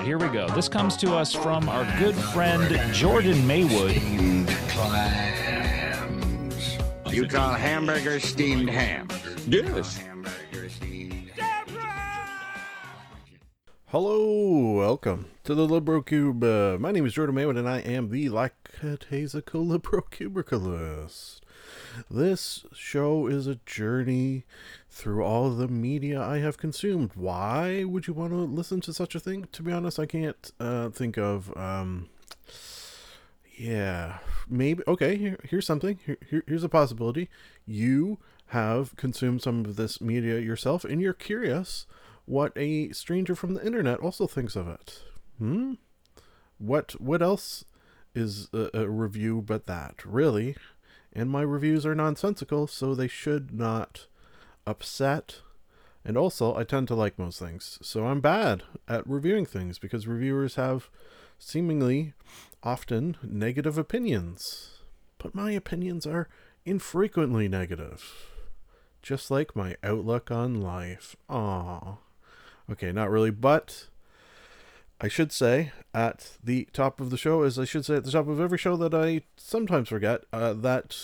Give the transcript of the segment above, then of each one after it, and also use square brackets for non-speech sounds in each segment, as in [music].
right, here we go. This comes to us from our good friend Jordan Maywood. You call hamburger steamed ham? Yes. Hello, welcome to the Libro Cube. Uh, my name is Jordan Maywood, and I am the lackadaisical Libro Cubicalist. This show is a journey through all the media I have consumed. Why would you want to listen to such a thing? To be honest, I can't uh, think of. Um, yeah, maybe. Okay, here, here's something. Here, here, here's a possibility. You have consumed some of this media yourself, and you're curious what a stranger from the internet also thinks of it. Hmm. What what else is a, a review but that? Really? And my reviews are nonsensical, so they should not upset. And also, I tend to like most things, so I'm bad at reviewing things because reviewers have seemingly often negative opinions. But my opinions are infrequently negative. Just like my outlook on life. Aww. Okay, not really, but I should say at the top of the show, as I should say at the top of every show that I sometimes forget, uh, that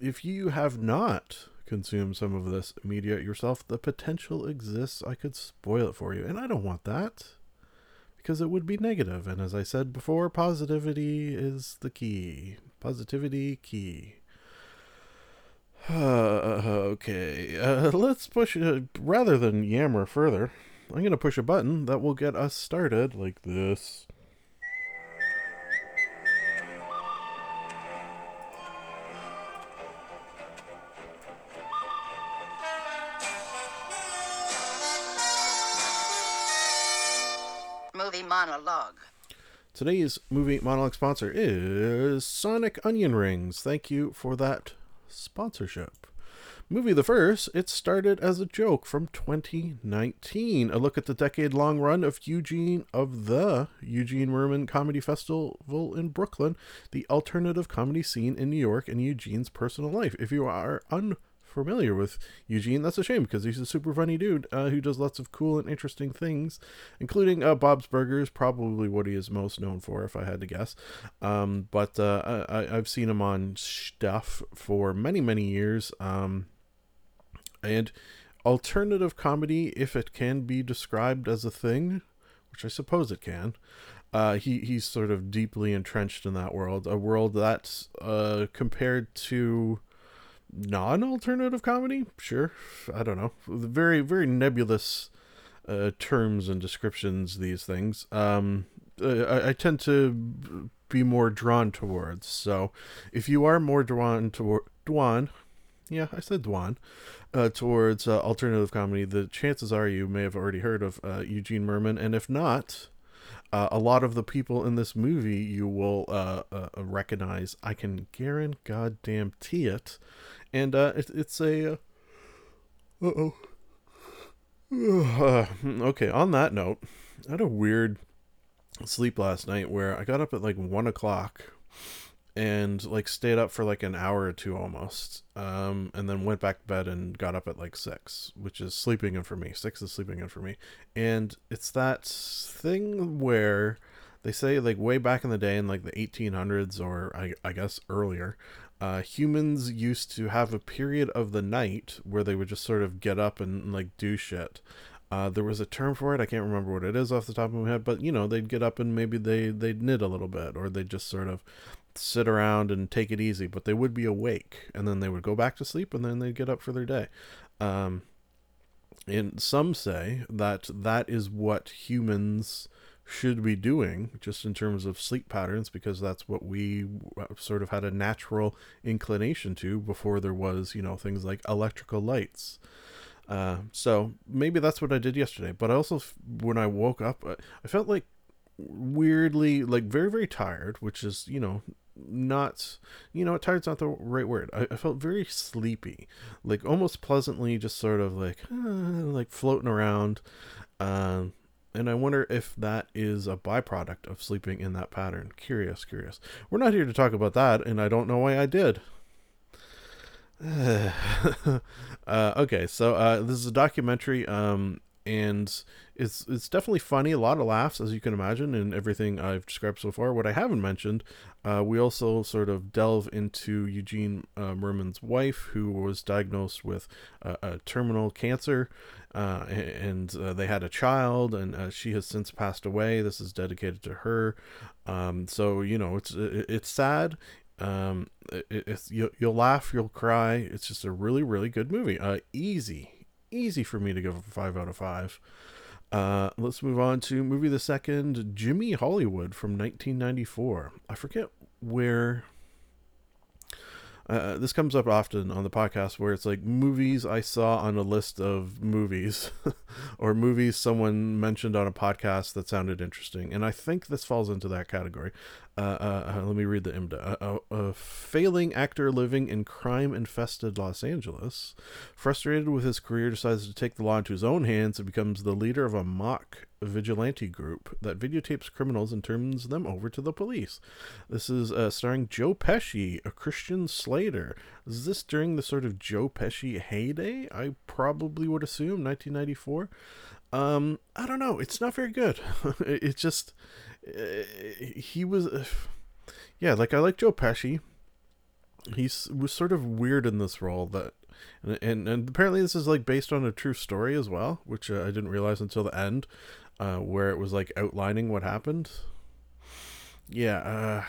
if you have not consumed some of this media yourself, the potential exists I could spoil it for you. And I don't want that because it would be negative. And as I said before, positivity is the key. Positivity key. Uh, [sighs] okay, uh, let's push it rather than yammer further. I'm going to push a button that will get us started like this. Today's movie monologue sponsor is Sonic Onion Rings. Thank you for that sponsorship. Movie The First, it started as a joke from 2019. A look at the decade long run of Eugene of the Eugene Mirman Comedy Festival in Brooklyn, the alternative comedy scene in New York, and Eugene's personal life. If you are unfamiliar with Eugene, that's a shame because he's a super funny dude uh, who does lots of cool and interesting things, including uh, Bob's Burgers, probably what he is most known for, if I had to guess. Um, but uh, I, I've seen him on stuff for many, many years. Um, and alternative comedy, if it can be described as a thing, which I suppose it can, uh, he he's sort of deeply entrenched in that world, a world that's uh, compared to non-alternative comedy. Sure, I don't know, very very nebulous uh, terms and descriptions. These things, um, I, I tend to be more drawn towards. So, if you are more drawn toward Dwan, yeah, I said Dwan, uh, towards uh, alternative comedy, the chances are you may have already heard of uh, Eugene Mirman, and if not, uh, a lot of the people in this movie you will uh, uh, recognize. I can guarantee it, and it, it's a. Uh oh. [sighs] okay, on that note, I had a weird sleep last night where I got up at like one o'clock and like stayed up for like an hour or two almost um and then went back to bed and got up at like six which is sleeping in for me six is sleeping in for me and it's that thing where they say like way back in the day in like the 1800s or i, I guess earlier uh, humans used to have a period of the night where they would just sort of get up and like do shit uh, there was a term for it. I can't remember what it is off the top of my head, but you know, they'd get up and maybe they they'd knit a little bit, or they'd just sort of sit around and take it easy. But they would be awake, and then they would go back to sleep, and then they'd get up for their day. Um, and some say that that is what humans should be doing, just in terms of sleep patterns, because that's what we sort of had a natural inclination to before there was, you know, things like electrical lights. Uh, so maybe that's what I did yesterday. But I also, when I woke up, I felt like weirdly, like very, very tired, which is, you know, not you know tired's not the right word i, I felt very sleepy like almost pleasantly just sort of like uh, like floating around um and i wonder if that is a byproduct of sleeping in that pattern. Curious curious. We're not here to talk about that and i don't know why i did. [sighs] Uh, okay so uh, this is a documentary um and it's it's definitely funny a lot of laughs as you can imagine in everything i've described so far. What i haven't mentioned uh, we also sort of delve into eugene uh, mirman's wife who was diagnosed with uh, a terminal cancer uh, and uh, they had a child and uh, she has since passed away. This is dedicated to her. Um, so you know it's it's sad. Um, it, it's you, you'll laugh you'll cry. It's just a really really good movie. Easy easy for me to give a five out of five. Uh, let's move on to movie the second, Jimmy Hollywood from 1994. I forget where uh, this comes up often on the podcast where it's like movies I saw on a list of movies [laughs] or movies someone mentioned on a podcast that sounded interesting. And I think this falls into that category. Uh, uh, uh let me read the IMDb. A, a, failing actor living in crime infested Los Angeles, frustrated with his career, decides to take the law into his own hands and becomes the leader of a mock vigilante group that videotapes criminals and turns them over to the police. This is uh, starring Joe Pesci, a Christian Slater. Is this during the sort of Joe Pesci heyday? I probably would assume 1994. Um, I don't know. It's not very good. [laughs] it's just uh, he was, uh, yeah. Like I like Joe Pesci. He was sort of weird in this role that and, and, and apparently this is like based on a true story as well, which uh, I didn't realize until the end uh, where it was like outlining what happened. Yeah, uh,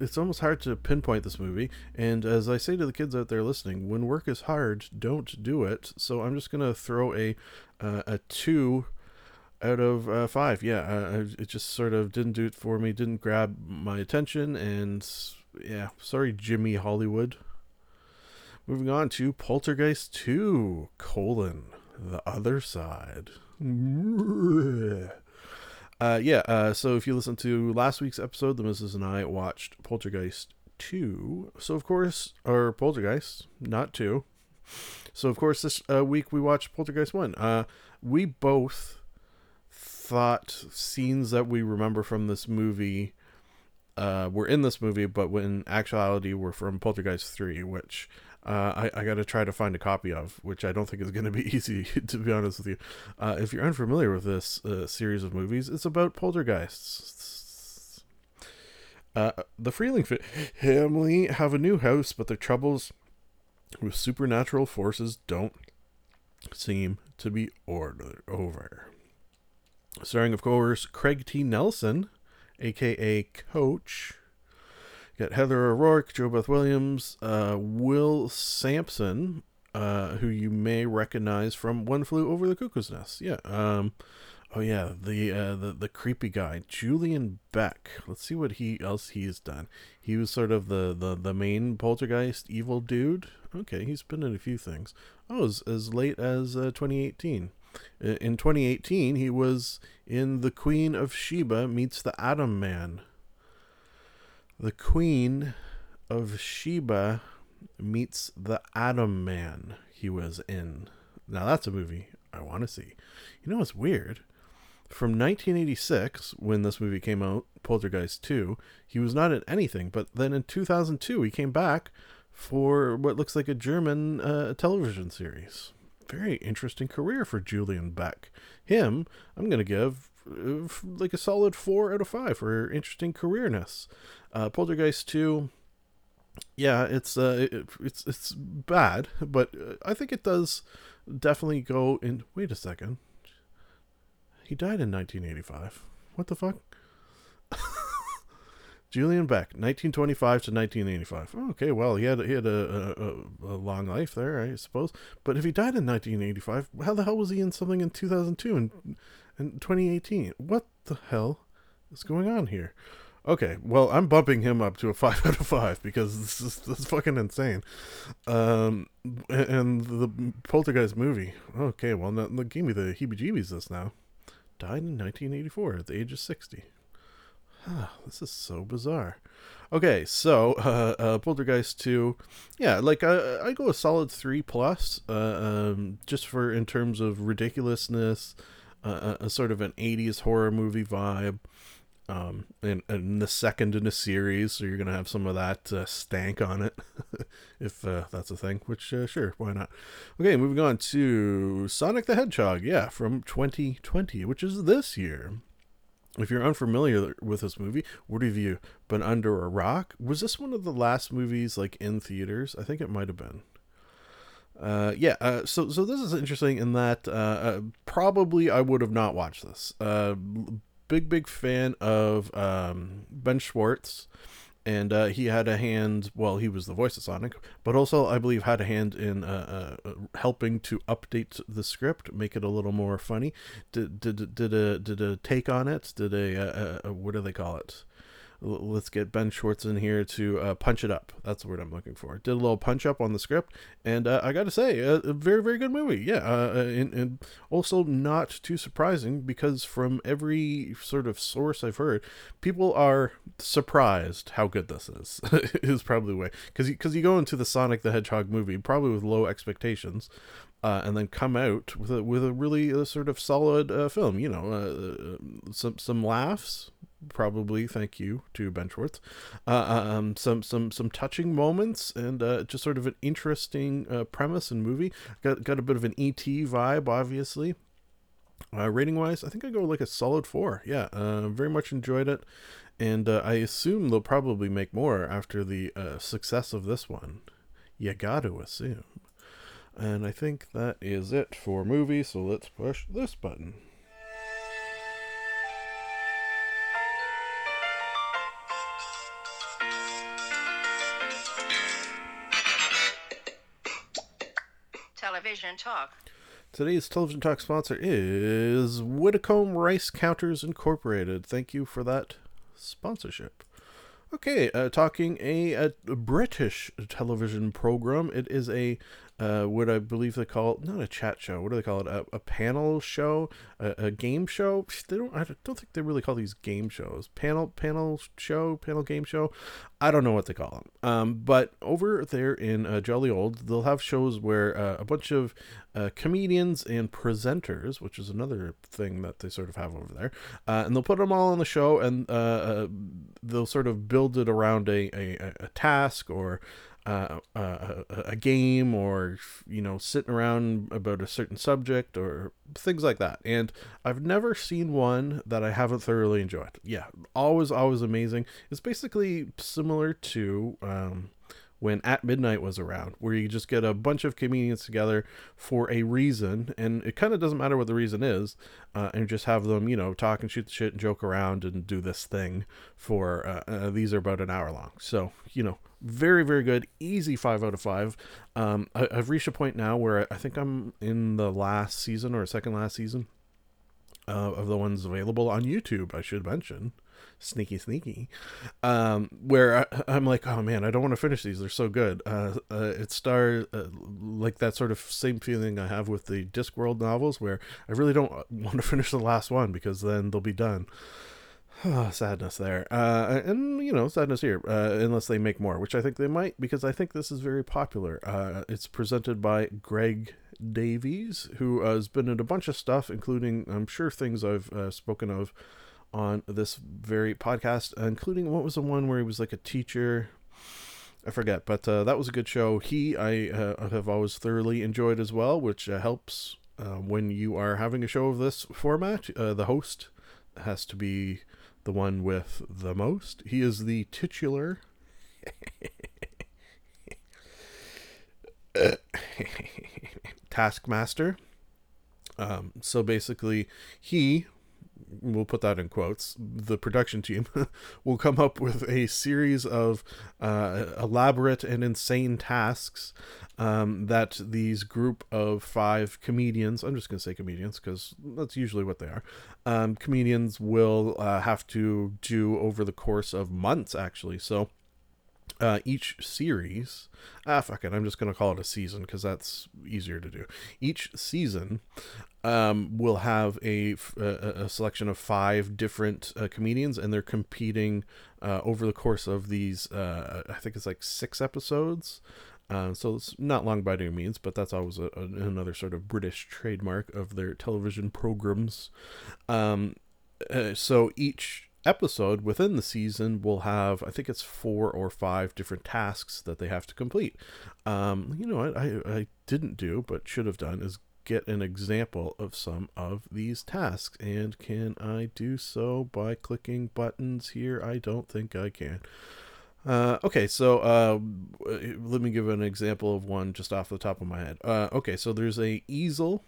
it's almost hard to pinpoint this movie. And as I say to the kids out there listening, when work is hard, don't do it. So I'm just gonna throw a uh, a two out of uh, five. Yeah, uh, it just sort of didn't do it for me. Didn't grab my attention. And yeah, sorry, Jimmy Hollywood. Moving on to Poltergeist 2, colon, the other side. [laughs] Uh, yeah, uh, so if you listen to last week's episode, the missus and I watched Poltergeist 2. So, of course, or Poltergeist, not 2. So, of course, this uh, week we watched Poltergeist 1. Uh, we both thought scenes that we remember from this movie uh, were in this movie, but in actuality were from Poltergeist 3, which uh, I, I got to try to find a copy of, which I don't think is going to be [laughs] easy, to be honest with you. Uh, if you're unfamiliar with this uh, series of movies, it's about poltergeists. Uh, the Freeling family have a new house, but their troubles with supernatural forces don't seem to be ordered over. Starring, of course, Craig T. Nelson, aka Coach, got Heather O'Rourke, JoBeth Williams, uh, Will Sampson, uh, who you may recognize from One Flew Over the Cuckoo's Nest. Yeah. Um, oh yeah, the uh, the the creepy guy, Julian Beck. Let's see what he else he's done. He was sort of the the the main poltergeist evil dude. Okay, he's been in a few things. Oh, as, as late as uh, 2018. In 2018, he was in The Queen of Sheba Meets the Atom Man. The Queen of Sheba meets the Atom Man he was in. Now that's a movie I want to see. You know what's weird? From 1986, when this movie came out, Poltergeist 2, he was not in anything. But then in 2002, he came back for what looks like a German uh, television series. Very interesting career for Julian Beck. Him, I'm going to give uh, like a solid four out of five for interesting careerness. Uh, Poltergeist two, yeah, it's uh, it, it's it's bad, but uh, I think it does definitely go in. Wait a second, he died in 1985. What the fuck? [laughs] Julian Beck, 1925 to 1985. okay, well, he had he had a, a, a, long life there, I suppose. But if he died in 1985, how the hell was he in something in 2002 and and 2018? What the hell is going on here? Okay, well, I'm bumping him up to a [laughs] five out of five because this is, this is fucking insane. Um, and the Poltergeist movie. Okay, well, that gave me the heebie-jeebies. This now died in 1984 at the age of 60. This is so bizarre. Okay, so [laughs] uh, uh, Poltergeist two, yeah, like I, I go a solid three plus, uh, um, just for in terms of ridiculousness, uh, a, a sort of an '80s horror movie vibe, um, and, and the second in a series, so you're gonna have some of that uh, stank on it, [laughs] if uh, that's a thing. Which uh, sure, why not? Okay, moving on to Sonic the Hedgehog, yeah, from 2020, which is this year. If you're unfamiliar with this movie, what have you been under a rock? Was this one of the last movies like in theaters? I think it might have been. Uh, yeah. Uh, so so this is interesting in that uh, uh probably I would have not watched this. Uh, big big fan of um, Ben Schwartz and uh, he had a hand. Well, he was the voice of Sonic, but also I believe had a hand in uh, uh, helping to update the script, make it a little more funny. Did did did a did a take on it? Did a, a, a what do they call it? Let's get Ben Schwartz in here to uh, punch it up. That's the word I'm looking for. Did a little punch up on the script, and uh, I got to say, a, a, very very good movie. Yeah, uh, uh, and, and, also not too surprising because from every sort of source I've heard, people are surprised how good this is. [laughs] is probably the way because because you, you go into the Sonic the Hedgehog movie probably with low expectations. Uh, and then come out with a with a really uh, sort of solid uh, film. You know, uh, some some laughs, probably thank you to Ben Schwartz. Uh, uh, um, some some some touching moments and uh, just sort of an interesting uh, premise and movie. Got got a bit of an ET vibe, obviously. Uh, rating wise, I think I go like a solid four. Yeah, uh, very much enjoyed it, and I assume they'll probably make more after the success of this one. You got to assume. And I think that is it for movies. So let's push this button. Talk. Today's television talk sponsor is Whitcomb Rice Counters Incorporated. Thank you for that sponsorship. Okay, uh, talking a, a, British television program. It is a uh, what I believe they call not a chat show. What do they call it? A, a panel show, a, a, game show. They don't. I don't think they really call these game shows. Panel panel show, panel game show. I don't know what they call them. Um, but over there in uh, Jolly Old, they'll have shows where uh, a bunch of uh, comedians and presenters, which is another thing that they sort of have over there, uh, and they'll put them all on the show, and uh, they'll sort of build it around a, a, a task or uh, uh, a game or you know sitting around about a certain subject or things like that. And i've never seen one that i haven't thoroughly enjoyed. Yeah always always amazing. It's basically similar to um, when At Midnight was around, where you just get a bunch of comedians together for a reason, and it kind of doesn't matter what the reason is, uh, and just have them, you know, talk and shoot the shit and joke around and do this thing for, uh, uh, these are about an hour long. So, you know, very, very good, easy five out of five. Um, I, have reached a point now where I think I'm in the last season or second last season uh, of the ones available on YouTube, I should mention. Sneaky sneaky. Um where I, am like oh man i don't want to finish these. They're so good. Uh, uh it stars uh, like that sort of same feeling i have with the discworld novels where i really don't want to finish the last one because then they'll be done oh, [sighs] sadness there uh and you know sadness here uh unless they make more which i think they might because i think this is very popular uh it's presented by greg davies who has been in a bunch of stuff including i'm sure things i've uh, spoken of on this very podcast, including what was the one where he was like a teacher. I forget, but uh, that was a good show. He I uh, have always thoroughly enjoyed as well, which uh, helps uh, when you are having a show of this format. Uh, the host has to be the one with the most. He is the titular. [laughs] Taskmaster. Um, so basically, he we'll put that in quotes, the production team [laughs] will come up with a series of uh, elaborate and insane tasks um, that these group of five comedians, I'm just going to say comedians because that's usually what they are, um, comedians will uh, have to do over the course of months, actually. So uh, each series ah fuck it i'm just going to call it a season because that's easier to do. Each season um, will have a a selection of five different uh, comedians and they're competing uh, over the course of these uh, i think it's like six episodes. Uh, so it's not long by any means but that's always a, a, another sort of british trademark of their television programs. Um, uh, so each episode within the season will have i think it's four or five different tasks that they have to complete. Um, you know what? I, I didn't do but should have done is get an example of some of these tasks. And can i do so by clicking buttons here? I don't think i can. Uh, okay, so uh, let me give an example of one just off the top of my head. Uh, okay, so there's a easel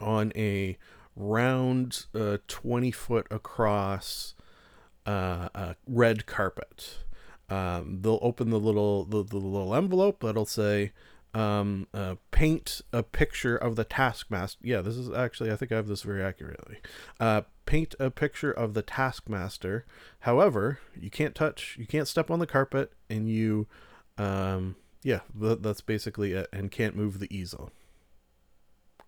on a round uh, 20 foot across uh, red carpet. Um, they'll open the little the, the little envelope that'll say um, uh, paint a picture of the taskmaster. Yeah, this is actually I think I have this very accurately. Uh, paint a picture of the taskmaster. However, you can't touch, you can't step on the carpet, and you, um, yeah, that, that's basically it, and can't move the easel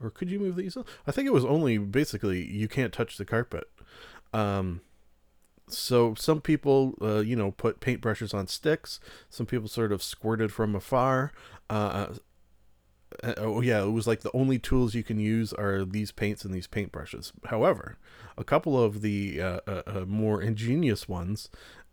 or could you move the easel? I think it was only basically you can't touch the carpet. Um, so some people, uh, you know, put paintbrushes on sticks. Some people sort of squirted from afar. Uh, uh, oh yeah, it was like the only tools you can use are these paints and these paintbrushes. However, a couple of the uh, uh, uh, more ingenious ones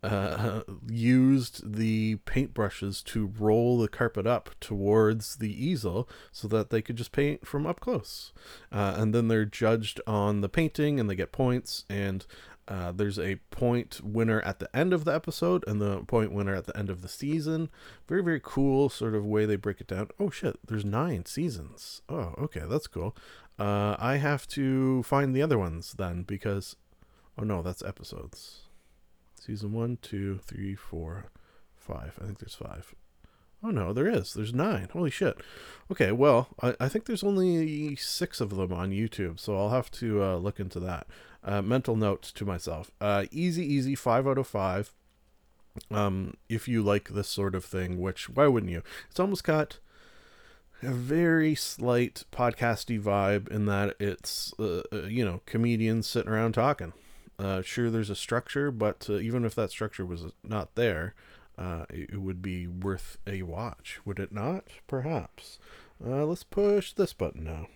uh, [laughs] used the paintbrushes to roll the carpet up towards the easel so that they could just paint from up close. Uh, and then they're judged on the painting and they get points. And uh, there's a point winner at the end of the episode and the point winner at the end of the season. Very, very cool sort of way they break it down. Oh shit, there's nine seasons. Oh, okay, that's cool. Uh, I have to find the other ones then because, oh no, that's episodes. Season one, two, three, four, five. I think there's five. Oh no, there is. There's nine. Holy shit. Okay, well, I, I think there's only six of them on YouTube, so I'll have to uh, look into that. Uh, mental notes to myself. Uh, easy, easy, five out of five. Um, if you like this sort of thing, which why wouldn't you? It's almost got a very slight podcasty vibe in that it's uh, uh, you know comedians sitting around talking. Uh, sure, there's a structure, but uh, even if that structure was not there, uh, it, would be worth a watch, would it not? Perhaps. Uh, let's push this button now.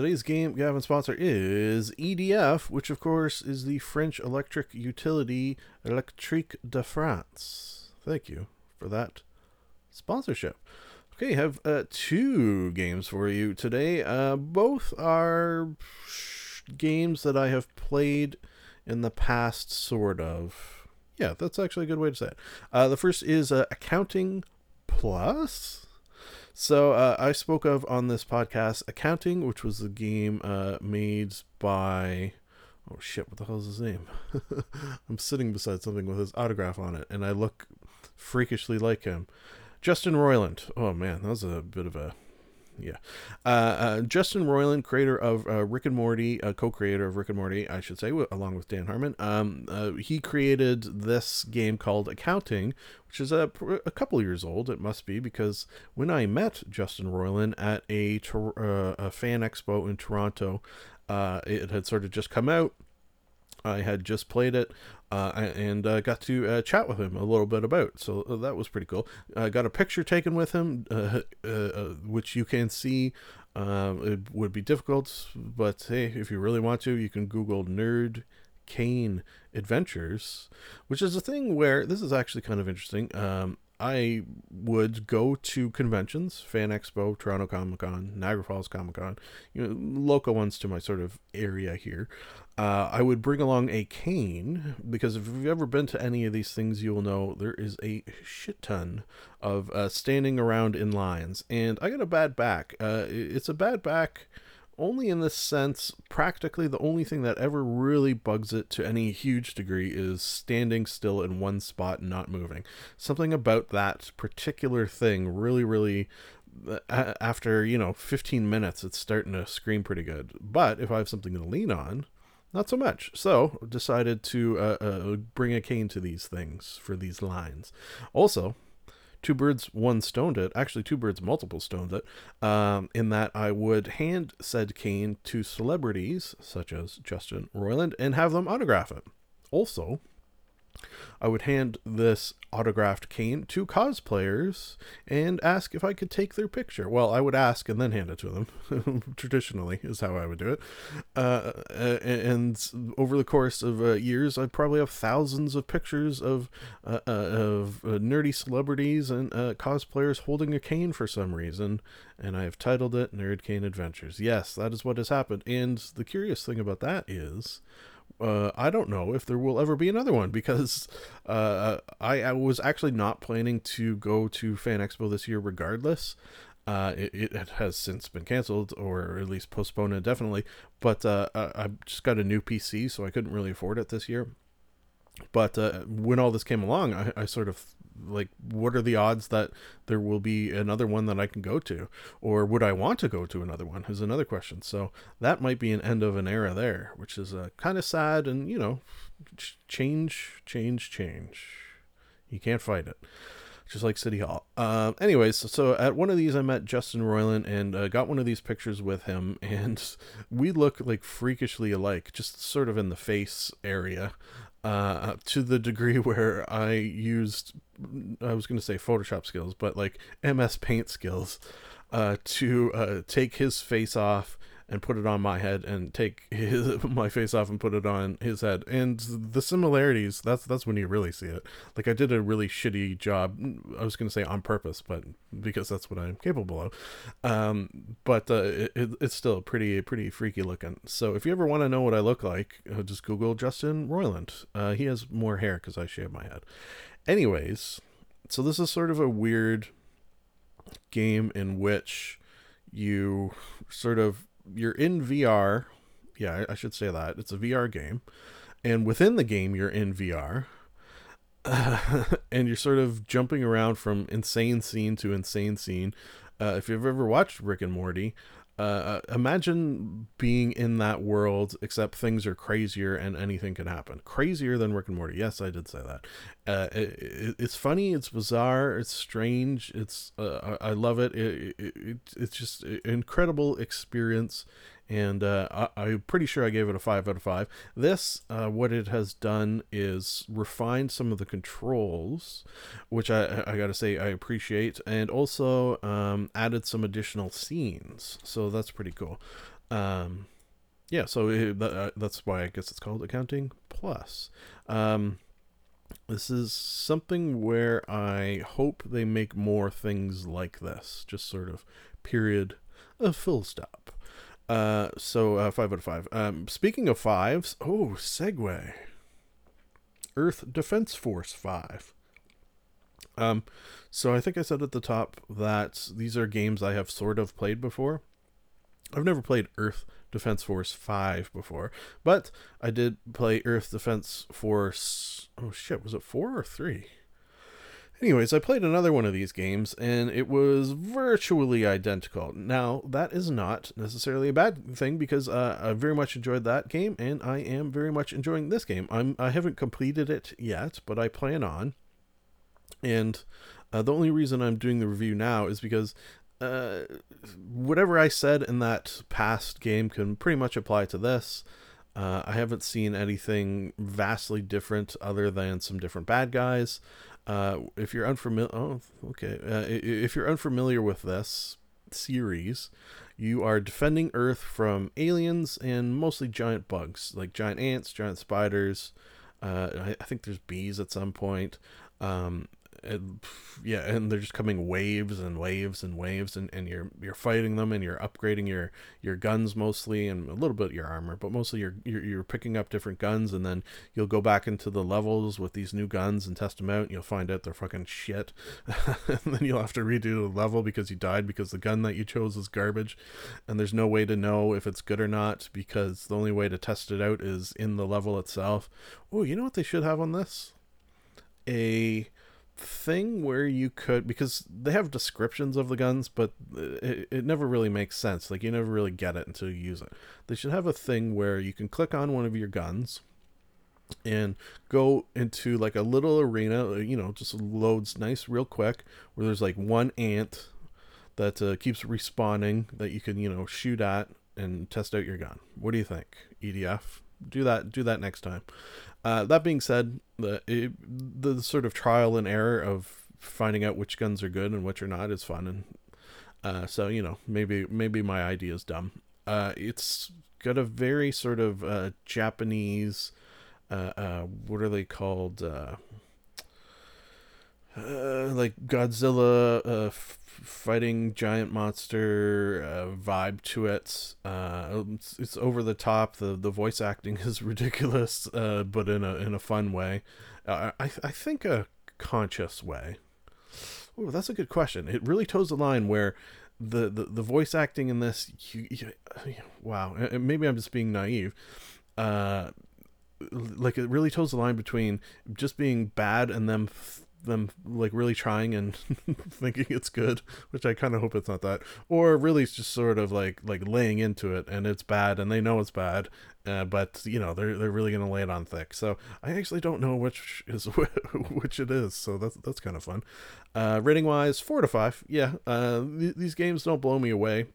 Today's game Gabbin sponsor is EDF, which of course is the French electric utility Electrique de France. Thank you for that sponsorship. Okay, have uh, two games for you today. Uh, both are games that I have played in the past, sort of. Yeah, that's actually a good way to say it. Uh, the first is uh, Accounting Plus. So uh, I spoke of on this podcast Accounting, which was the game uh, made by. Oh shit! What the hell is his name? [laughs] I'm sitting beside something with his autograph on it, and I look freakishly like him. Justin Roiland. Oh man, that was a bit of a yeah. Uh, uh, Justin Roiland, creator of uh, Rick and Morty, uh, co-creator of Rick and Morty, I should say, w- along with Dan Harmon. Um, uh, he created this game called Accounting, which is a, a couple years old. It must be because when I met Justin Roiland at a, uh, a fan expo in Toronto, it had sort of just come out. I had just played it uh, and uh, got to uh, chat with him a little bit about. So uh, that was pretty cool. I got a picture taken with him, uh, uh, which you can see. It would be difficult, but hey, if you really want to, you can Google Nerd Cane Adventures, which is a thing where this is actually kind of interesting. Um, I would go to conventions, Fan Expo, Toronto Comic Con, Niagara Falls Comic Con, you know, local ones to my sort of area here. Uh, I would bring along a cane because if you've ever been to any of these things, you will know there is a shit ton of uh, standing around in lines. And I got a bad back. Uh, it's a bad back only in this sense, practically the only thing that ever really bugs it to any huge degree is standing still in one spot and not moving. Something about that particular thing really, really after you know 15 minutes it's starting to scream pretty good. But if i have something to lean on not so much. So decided to uh, uh, bring a cane to these things for these lines. Also two birds one stoned it actually two birds multiple stoned it um, in that i would hand said cane to celebrities such as justin roiland and have them autograph it. Also I would hand this autographed cane to cosplayers and ask if I could take their picture. Well, I would ask and then hand it to them. [laughs] Traditionally, is how I would do it. Uh, and over the course of uh, years, I probably have thousands of pictures of uh, uh of uh, nerdy celebrities and uh, cosplayers holding a cane for some reason, and I have titled it "Nerd Cane Adventures." Yes, that is what has happened. And the curious thing about that is uh, I don't know if there will ever be another one because uh, I, I, was actually not planning to go to Fan Expo this year regardless. Uh, it, it, has since been canceled or at least postponed indefinitely, but uh, I just got a new PC, so I couldn't really afford it this year. But uh, when all this came along, I, I sort of like what are the odds that there will be another one that I can go to? Or would I want to go to another one is another question. So that might be an end of an era there which is uh, kind of sad and you know change change change. You can't fight it. Just like City Hall. Uh, anyways, so at one of these, I met Justin Roiland and uh, got one of these pictures with him, [laughs] and we look like freakishly alike, just sort of in the face area uh, to the degree [laughs] where I used, I was going to say Photoshop skills, but like MS Paint skills uh, to uh, take his face off and put it on my head and take [laughs] his my face off and put it on his head. And the similarities that's that's when you really see it. Like i did a really shitty job i was going to say on purpose but because that's what i'm capable of. Um, but uh, it, it's still pretty pretty freaky looking. So if you ever want to know what i look like uh, just google justin roiland. Uh, he has more hair because i shave my head. Anyways so this is sort of a weird game in which you sort of you're in VR. Yeah, I, should say that it's a VR game, and within the game you're in VR, uh, [laughs] and you're sort of jumping around from insane scene to insane scene. Uh, if you've ever watched Rick and Morty, uh, imagine being in that world, except things are crazier and anything can happen. Crazier than Rick and Morty. Yes, I did say that. Uh, it, it, it's funny. It's bizarre. It's strange. It's uh, I, I, love it. It, It's just an incredible experience and uh, I, am pretty sure I gave it a five out of five. This, uh, what it has done is refined some of the controls, which I, I gotta say I appreciate, and also um, added some additional scenes. So that's pretty cool. Um, yeah, so it, uh, that's why I guess it's called Accounting Plus. Um, this is something where I hope they make more things like this. Just sort of period, a full stop. Uh, so uh, five out of five. Um, speaking of fives, oh, segue. Earth Defense Force five. Um, so I think I said at the top that these are games I have sort of played before. I've never played Earth Defense Force 5 before, but I did play Earth Defense Force. Oh shit, was it 4 or 3? Anyways, I played another one of these games and it was virtually identical. Now, that is not necessarily a bad thing because uh, I very much enjoyed that game and I am very much enjoying this game. I'm I haven't completed it yet, but I plan on. And uh, the only reason I'm doing the review now is because uh, whatever I said in that past game can pretty much apply to this. Uh, I haven't seen anything vastly different other than some different bad guys. Uh, if you're unfamiliar, oh, okay. Uh, if you're unfamiliar with this series, you are defending Earth from aliens and mostly giant bugs, like giant ants, giant spiders. Uh, I, I, think there's bees at some point. Um, and, yeah, and they're just coming waves and waves and waves, and, and you're you're fighting them, and you're upgrading your your guns mostly, and a little bit your armor, but mostly you're, you're you're picking up different guns, and then you'll go back into the levels with these new guns and test them out, and you'll find out they're fucking shit, [laughs] and then you'll have to redo the level because you died because the gun that you chose is garbage, and there's no way to know if it's good or not because the only way to test it out is in the level itself. Oh, you know what they should have on this? A thing where you could because they have descriptions of the guns but it, it never really makes sense. Like you never really get it until you use it. They should have a thing where you can click on one of your guns and go into like a little arena you know just loads nice real quick where there's like one ant that uh, keeps respawning that you can you know shoot at and test out your gun. What do you think? Edf do that do that next time uh, that being said, the it, the sort of trial and error of finding out which guns are good and which are not is fun, and uh, so you know maybe maybe my idea is dumb. Uh, it's got a very sort of uh, Japanese, uh, uh, what are they called? Like Godzilla fighting giant monster uh, vibe to it. Uh, it's, it's over the top. the The voice acting [laughs] is ridiculous, uh, but in a in a fun way. Uh, I I think a conscious way. Oh, that's a good question. It really toes the line where the the, the voice acting in this. You, you, wow, maybe I'm just being naive. Uh, like it really toes the line between just being bad and them them like really trying and [laughs] thinking it's good, which I kind of hope it's not that, or really just sort of like like laying into it and it's bad and they know it's bad, uh, but you know they're they're really gonna lay it on thick. So I actually don't know which is [laughs] which it is. So that's that's kind of fun. Uh, rating wise, four to five. Yeah, uh, th- these games don't blow me away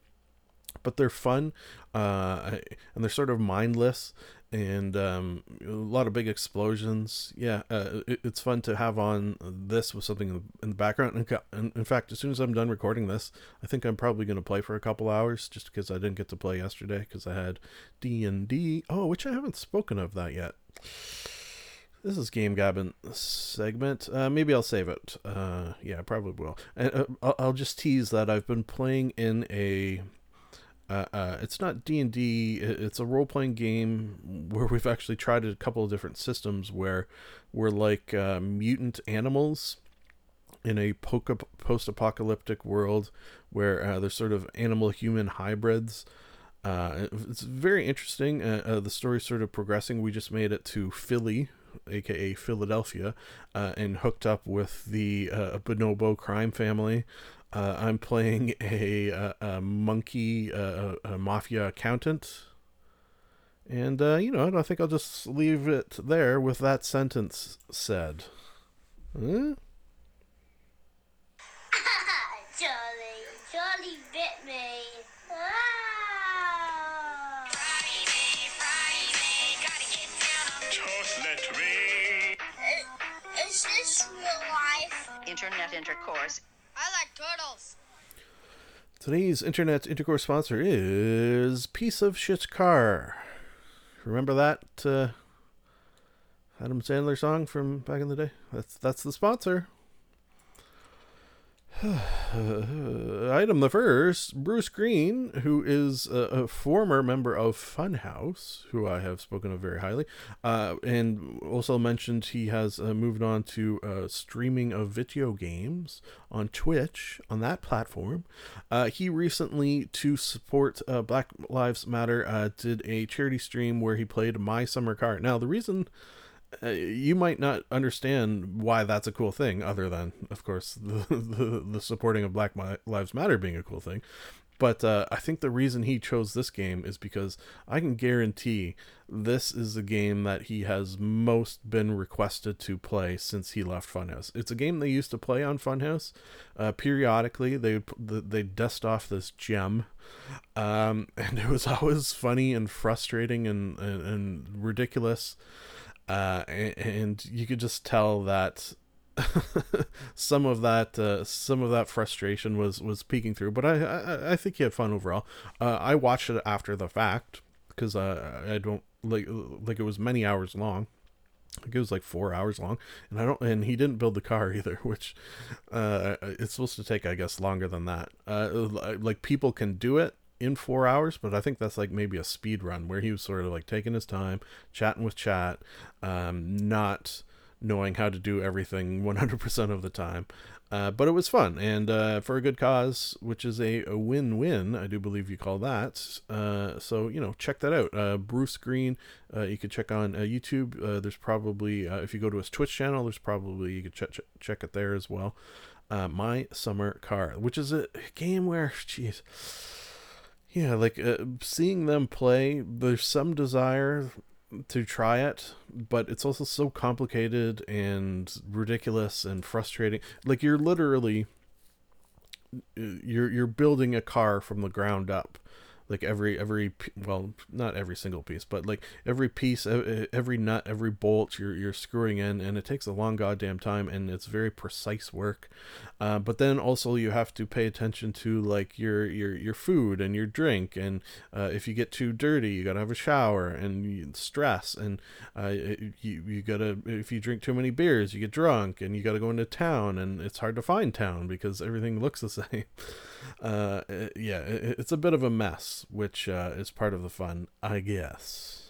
but they're fun uh, and they're sort of mindless and um, a lot of big explosions. Yeah, uh, it, it's fun to have on this with something in the background. And in fact, as soon as I'm done recording this, I think I'm probably going to play for a couple hours, just because I didn't get to play yesterday because I had D and D. Oh, which I haven't spoken of that yet. This is Game Gabbin segment. Uh, maybe I'll save it. Uh, yeah, I probably will. And uh, I'll, I'll just tease that I've been playing in a uh, uh, it's not D and D. It's a role playing game where we've actually tried a couple of different systems where we're like uh, mutant animals in a post apocalyptic world where uh, there's sort of animal human hybrids. Uh, it's very interesting. Uh, the story's sort of progressing. We just made it to Philly, aka Philadelphia, and hooked up with the uh, Bonobo crime family. Uh, I'm playing a, a, a monkey, a, a, mafia accountant. And, uh, you know, I think I'll just leave it there with that sentence said. Huh? Charlie, Charlie bit me. Ah! Friday, Friday, gotta get down Just let me. Is this real life? Internet intercourse I like turtles. Today's internet intercourse sponsor is Piece of Shit Car. Remember that uh, Adam Sandler song from back in the day? That's that's the sponsor. [sighs] Item the first Bruce Green, who is a, a, former member of Funhaus, who I have spoken of very highly, uh, and also mentioned he has uh, moved on to uh, streaming of video games on Twitch on that platform. Uh, he recently, to support uh, Black Lives Matter, uh, did a charity stream where he played My Summer Car. Now, the reason uh, you might not understand why that's a cool thing, other than, of course, [laughs] the, the, the supporting of Black Lives Matter being a cool thing. But uh, I think the reason he chose this game is because I can guarantee this is a game that he has most been requested to play since he left Funhaus. It's a game they used to play on Funhaus. Uh, periodically, they they dust off this gem, um, [laughs] and it was always funny and frustrating and, and, and ridiculous uh, and, and, you could just tell that [laughs] some of that uh, some of that frustration was was peeking through. But I I, I think he had fun overall. Uh, I watched it after the fact because uh, I don't like like it was many hours long. I think it was like four hours long, and I don't. And he didn't build the car [laughs] either, which uh, it's supposed to take, I guess, longer than that. Uh, like people can do it in four hours, but I think that's like maybe a speed run where he was sort of like taking his time, chatting with chat, um, not knowing how to do everything 100% of the time. Uh, but it was fun and uh, for a good cause, which is a, a win-win. I do believe you call that. Uh, so you know, check that out. Uh, Bruce Green. Uh, you can check on uh, YouTube. there's probably if you go to his Twitch channel, there's probably you could check check, check it there as well. My Summer Car, which is a game where, jeez, yeah, like uh, seeing them play. There's some desire to try it, but it's also so complicated and ridiculous and frustrating. Like you're literally you're you're building a car from the ground up like every every well not every single piece but like every piece every nut every bolt you're you're screwing in and it takes a long goddamn time and it's very precise work. Uh, but then also you have to pay attention to like your your your food and your drink and uh, if you get too dirty you gotta have a shower and stress and uh, you you gotta if you drink too many beers you get drunk and you gotta go into town and it's hard to find town because everything looks the [laughs] same uh, yeah, it's a bit of a mess, which uh, is part of the fun, I guess.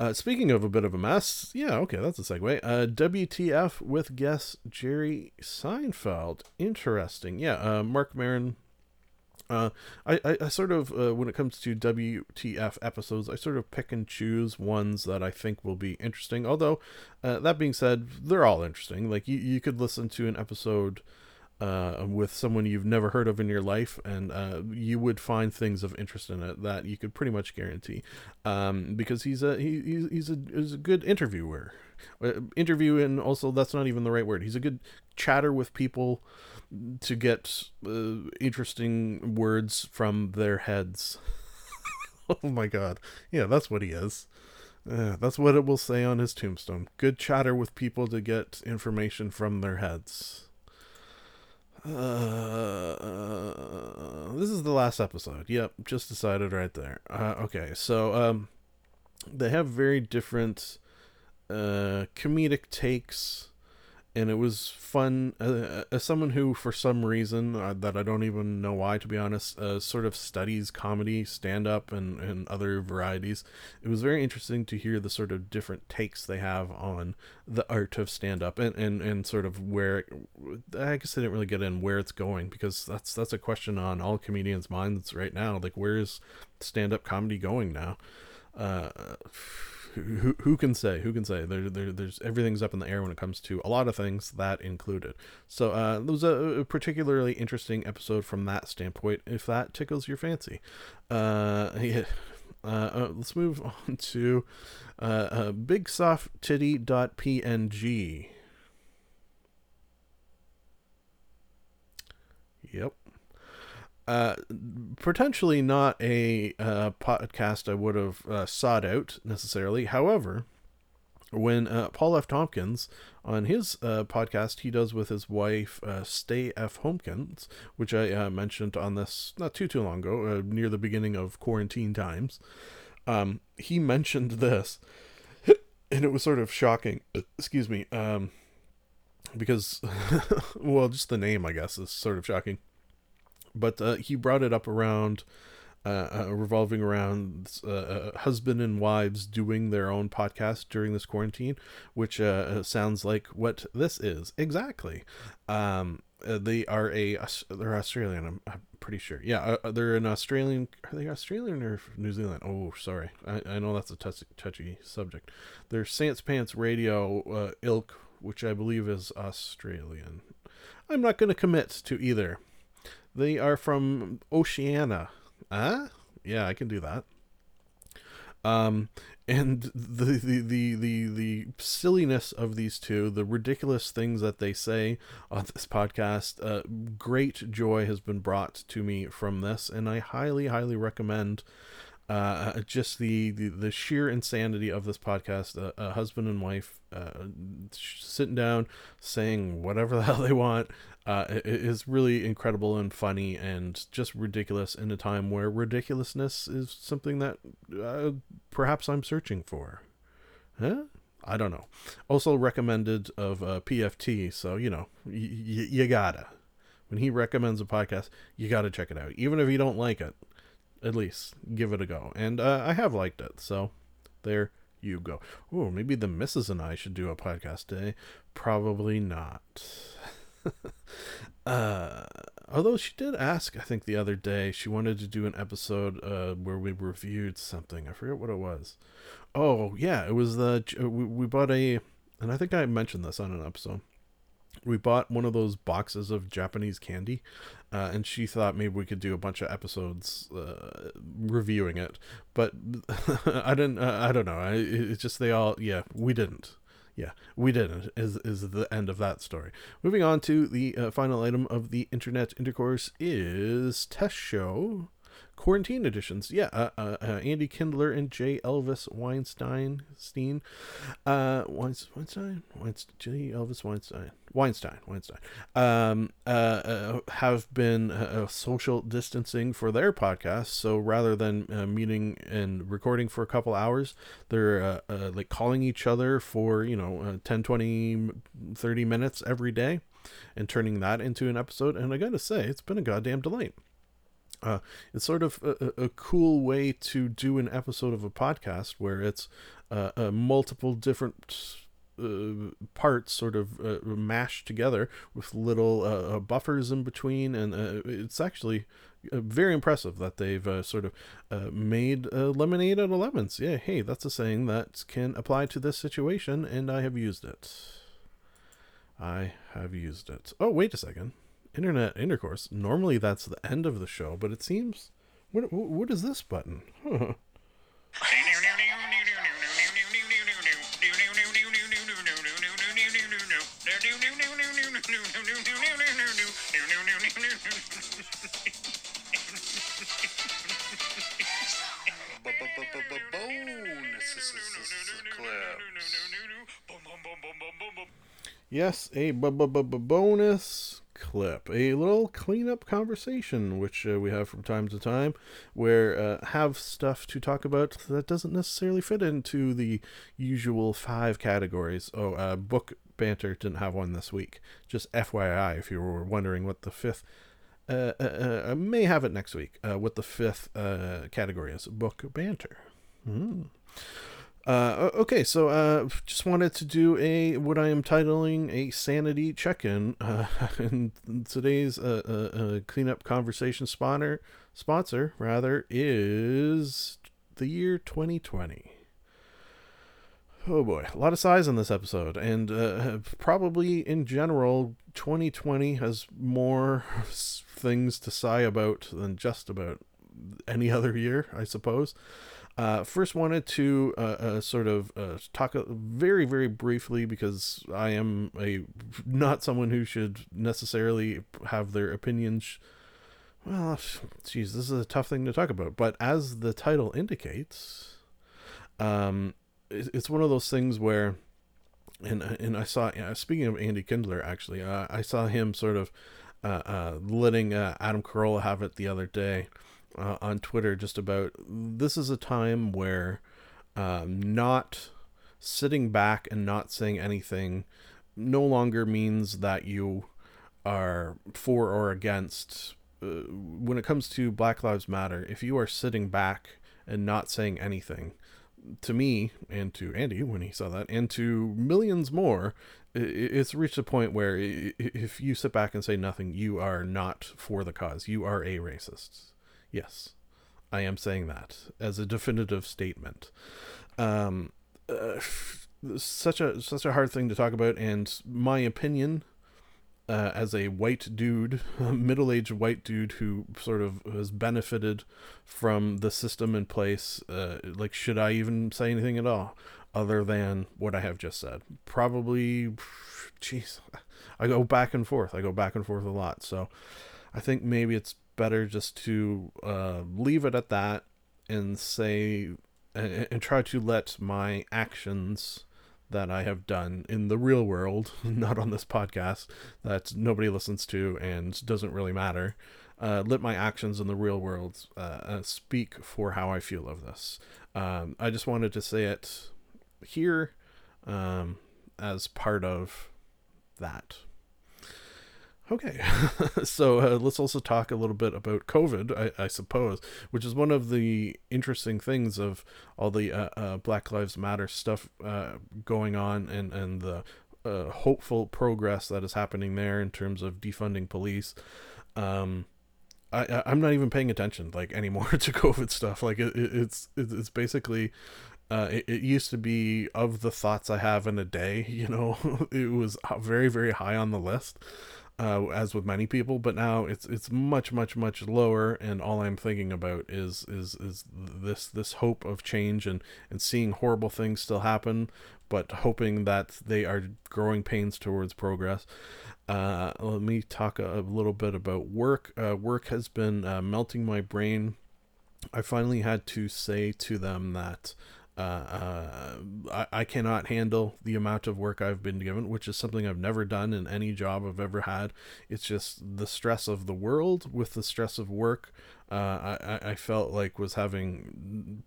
Uh, speaking of a bit of a mess, yeah, okay, that's a segue. Uh, WTF with guest Jerry Seinfeld. Interesting. Yeah, uh, Marc Maron. Uh, I, I, I sort of, uh, when it comes to WTF episodes, I sort of pick and choose ones that I think will be interesting. Although, uh, that being said, they're all interesting. Like, you, you could listen to an episode uh, with someone you've never heard of in your life, and uh, you would find things of interest in it that you could pretty much guarantee, um, because he's a he, he's a he's a good interviewer, uh, interview, and also that's not even the right word. He's a good chatter with people to get uh, interesting words from their heads. [laughs] oh my god, yeah, that's what he is. That's what it will say on his tombstone. Good chatter with people to get information from their heads. Uh, this is the last episode. Yep, just decided right there. Uh, okay, so um, they have very different uh, comedic takes and it was fun uh, as someone who for some reason uh, that i don't even know why to be honest uh, sort of studies comedy stand-up and, and other varieties it was very interesting to hear the sort of different takes they have on the art of stand-up and, and, and sort of where i guess they didn't really get in where it's going because that's that's a question on all comedians minds right now like where's stand-up comedy going now? Uh who, who can say? Who can say? There, there, there's everything's up in the air when it comes to a lot of things that included. So uh, it was a, a particularly interesting episode from that standpoint. If that tickles your fancy, uh, [laughs] yeah. Uh, uh, let's move [laughs] on to uh, uh, bigsofttitty.png. Yep. Potentially not a uh, podcast I would have uh, sought out necessarily. However, when uh, Paul F. Tompkins on his uh, podcast he does with his wife uh, Stay F. Homkins, which I mentioned on this not too too long ago, near the beginning of quarantine times, um, he mentioned this, [laughs] and it was sort of shocking. [clears throat] Excuse me, um, because [laughs] well, just the name I guess is sort of shocking but uh, he brought it up around uh, uh, revolving around uh, uh, husband and wives doing their own podcast during this quarantine, which uh, sounds like what this is exactly. Um, they are a they're Australian. I'm, I'm pretty sure. Yeah, they're an Australian. Are they Australian or New Zealand? Oh, sorry. I, I know that's a touchy, touchy subject. They're Sans Pants Radio ilk, which I believe is Australian. I'm not going to commit to either. They are from Oceania. Ah, yeah, I can do that. Um, and the, the the the the silliness of these two, the ridiculous things that they say on this podcast, uh, great joy has been brought to me from this, and I highly highly recommend uh, just the, the, the sheer insanity of this podcast. Uh, a husband and wife uh, sitting down, saying whatever the [laughs] hell they want, uh, is really incredible and funny and just ridiculous in a time where ridiculousness is something that uh, perhaps I'm searching for. Huh? I don't know. Also recommended of uh, PFT, so you know y- y- you gotta. When he recommends a podcast, you gotta check it out, even if you don't like it. At least give it a go, and uh, I have liked it. So there you go. Oh, maybe the missus and I should do a podcast today. Probably not. [laughs] uh, although she did ask, I think the other day, she wanted to do an episode uh, where we reviewed something. I forget what it was. Oh yeah, it was the we, we bought a, and I think I mentioned this on an episode. We bought one of those boxes of Japanese candy, uh, and she thought maybe we could do a bunch of episodes uh, reviewing it, but [laughs] I didn't. Uh, I don't know. I, it's just they all. Yeah, we didn't. Yeah, we didn't. Is is the end of that story? Moving on to the uh, final item of the internet intercourse is test show quarantine editions. Yeah, uh, uh, uh, Andy Kindler and J. Elvis Weinstein, Steen, uh, Weinstein, Weinstein, J. Elvis Weinstein, Weinstein, Weinstein, um, uh, uh, have been uh, social distancing for their podcast. So rather than meeting and recording for a couple hours, they're like calling each other for, you know, uh, 10, 20, 30 minutes every day and turning that into an episode. And I gotta say, it's been a goddamn delight. Uh, it's sort of a, a cool way to do an episode of a podcast where it's uh, uh, multiple different uh, parts sort of uh, mashed together with little buffers in between, and it's actually very impressive that they've sort of made lemonade out of lemons. Yeah, hey, that's a saying that can apply to this situation, and I have used it. I have used it. Oh, wait a second internet intercourse. Normally that's the end of the show, but it seems. What what is this button? [laughs] Yes, a bonus clip, a little cleanup conversation, which uh, we have from time to time, where uh, have stuff to talk about that doesn't necessarily fit into the usual five categories. Oh, uh, book banter didn't have one this week. Just FYI, if you were wondering what the fifth. Uh, uh, uh, I may have it next week. Uh, what the fifth uh, category is book banter. Mm. Uh, okay, so uh, just wanted to do a what I am titling a sanity check-in. [laughs] Uh, and today's uh, uh, uh, cleanup conversation sponsor, sponsor rather, is the year 2020. Oh boy, a lot of size in this episode, and uh, probably in general, 2020 has more things to sigh about than just about any other year, I suppose. Uh, first, wanted to uh, uh, sort of uh, talk very, very briefly because I am a not someone who should necessarily have their opinions. Well, geez, this is a tough thing to talk about. But as the title indicates, um, it's one of those things where, and and I saw. Uh, speaking of Andy Kindler, actually, uh, I saw him sort of letting Adam Carolla have it the other day uh, on Twitter just about this is a time where um, not sitting back and not saying anything no longer means that you are for or against. Uh, when it comes to Black Lives Matter, if you are sitting back and not saying anything, to me and to Andy when he saw that, and to millions more, it's reached a point where if you sit back and say nothing, you are not for the cause. You are a racist. Yes, I am saying that as a definitive statement. Um, uh, such a such a hard thing to talk about, and my opinion. Uh, as a white dude, a [laughs] middle-aged white dude who sort of has benefited from the system in place, uh, like, should I even say anything at all other than what I have just said? Probably, jeez, [laughs] I go back and forth. I go back and forth a lot. So, I think maybe it's better just to uh, leave it at that and say and, and try to let my actions that I have done in the real world, [laughs] not on this podcast that nobody listens to and doesn't really matter. Uh, let my actions in the real world uh, uh, speak for how I feel of this. Um, I just wanted to say it here um, as part of that. Okay, [laughs] so uh, let's also talk a little bit about COVID, I, I, suppose, which is one of the interesting things of all the uh, uh, Black Lives Matter stuff uh, going on and, and the uh, hopeful progress that is happening there in terms of defunding police. Um, I, I'm not even paying attention like anymore [laughs] to COVID stuff. Like it, it's it's basically uh, it, it, used to be of the thoughts I have in a day, [laughs] you know, it was very, very high on the list uh, as with many people, but now it's it's much much much lower, and all I'm thinking about is is is this this hope of change and and seeing horrible things still happen, but hoping that they are growing pains towards progress. Uh, let me talk a, little bit about work. Uh, work has been uh, melting my brain. I finally had to say to them that uh, uh, I, I cannot handle the amount of work I've been given, which is something I've never done in any job I've ever had. It's just the stress of the world with the stress of work. Uh, I, I felt like was having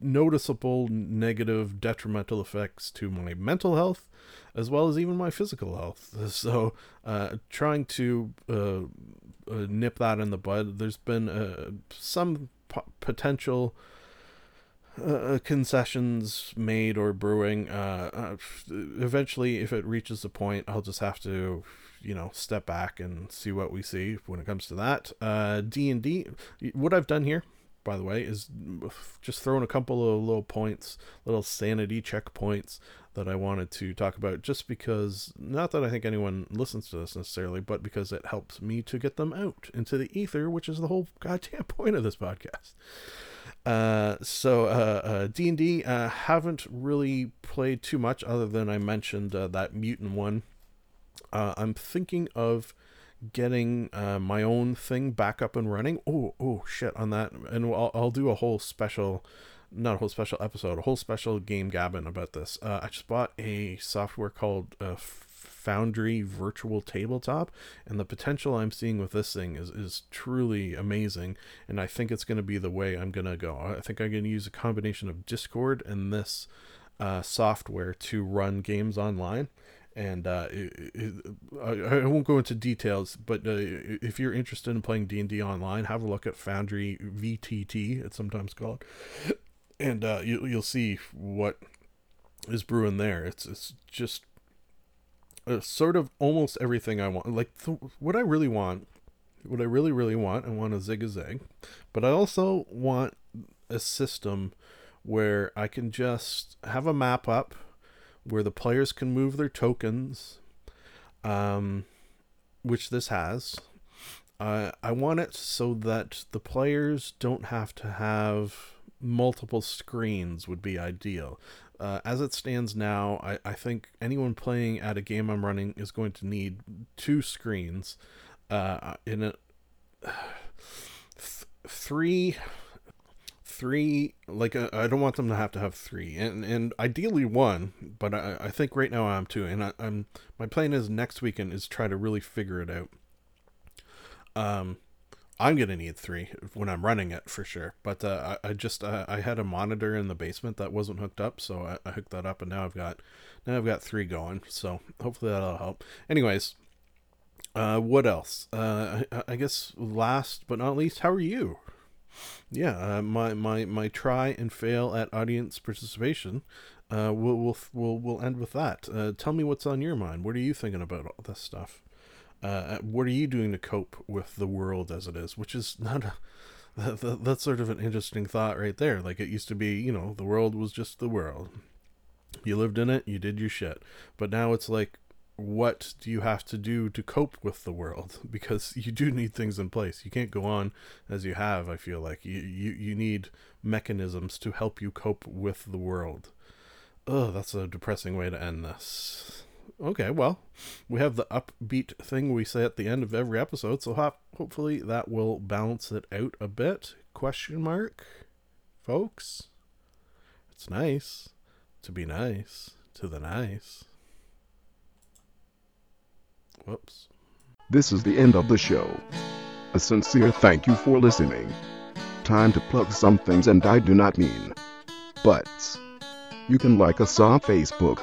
noticeable negative detrimental effects to my mental health as well as even my physical health [laughs] so uh, trying to uh, uh, nip that in the bud there's been uh, some p- potential uh, concessions made or brewing. Uh, uh, eventually, if it reaches a point, I'll just have to, you know, step back and see what we see when it comes to that. Uh, D and D. What I've done here, by the way, is just throwing a couple of little points, little sanity checkpoints that I wanted to talk about, just because not that I think anyone listens to this necessarily, but because it helps me to get them out into the ether, which is the whole goddamn [laughs] point of this podcast. Uh, so uh, uh, D&D uh, haven't really played too much other than I mentioned uh, that mutant one. I'm thinking of getting my own thing back up and running. Oh, oh shit on that. And I'll, I'll do a whole special not a whole special episode, a whole special game gabbing about this. I just bought a software called Foundry Virtual Tabletop, and the potential I'm seeing with this thing is, is truly amazing. And I think it's going to be the way I'm going to go. I think I'm going to use a combination of Discord and this uh, software to run games online. And uh, it, it, I, I, won't go into details, but uh, if you're interested in playing D and D online, have a look at Foundry VTT. It's sometimes called, and uh, you, you'll see what is brewing there. It's it's just sort of almost everything I want. Like th- what I really want, what I really really want, I want a zig a zag, but I also want a system where I can just have a map up where the players can move their tokens, um, which this has. Uh, I want it so that the players don't have to have multiple screens would be ideal. Uh, as it stands now, I, I think anyone playing at a game I'm running is going to need two screens. Uh, in a th- [sighs] three, three like uh, I don't want them to have to have three, and and ideally one, but I, I think right now I'm two, and I, I'm my plan is next weekend is try to really figure it out. Um, I'm gonna need three when I'm running it for sure. But uh, I, I, just uh, I had a monitor in the basement that wasn't hooked up, so I, I, hooked that up, and now I've got now I've got three going. So hopefully that'll help. Anyways, uh, what else? Uh, I, I, guess last but not least, how are you? Yeah, uh, my my my try and fail at audience participation. Uh, we'll we'll we'll we'll end with that. Tell me what's on your mind. What are you thinking about all this stuff? Uh, what are you doing to cope with the world as it is? Which is not a, [laughs] that, that's sort of an interesting thought right there. Like it used to be, you know, the world was just the world. You lived in it, you did your shit. But now it's like, what do you have to do to cope with the world? [laughs] Because you do need things in place. You can't go on as you have. I feel like you you, you need mechanisms to help you cope with the world. Oh, that's a depressing way to end this. Okay, well, we have the upbeat thing we say at the end of every episode, so ho- hopefully that will balance it out a bit. Question mark, folks. It's nice to be nice to the nice. Whoops. This is the end of the show. A sincere thank you for listening. Time to plug some things, and I do not mean butts. You can like us on Facebook.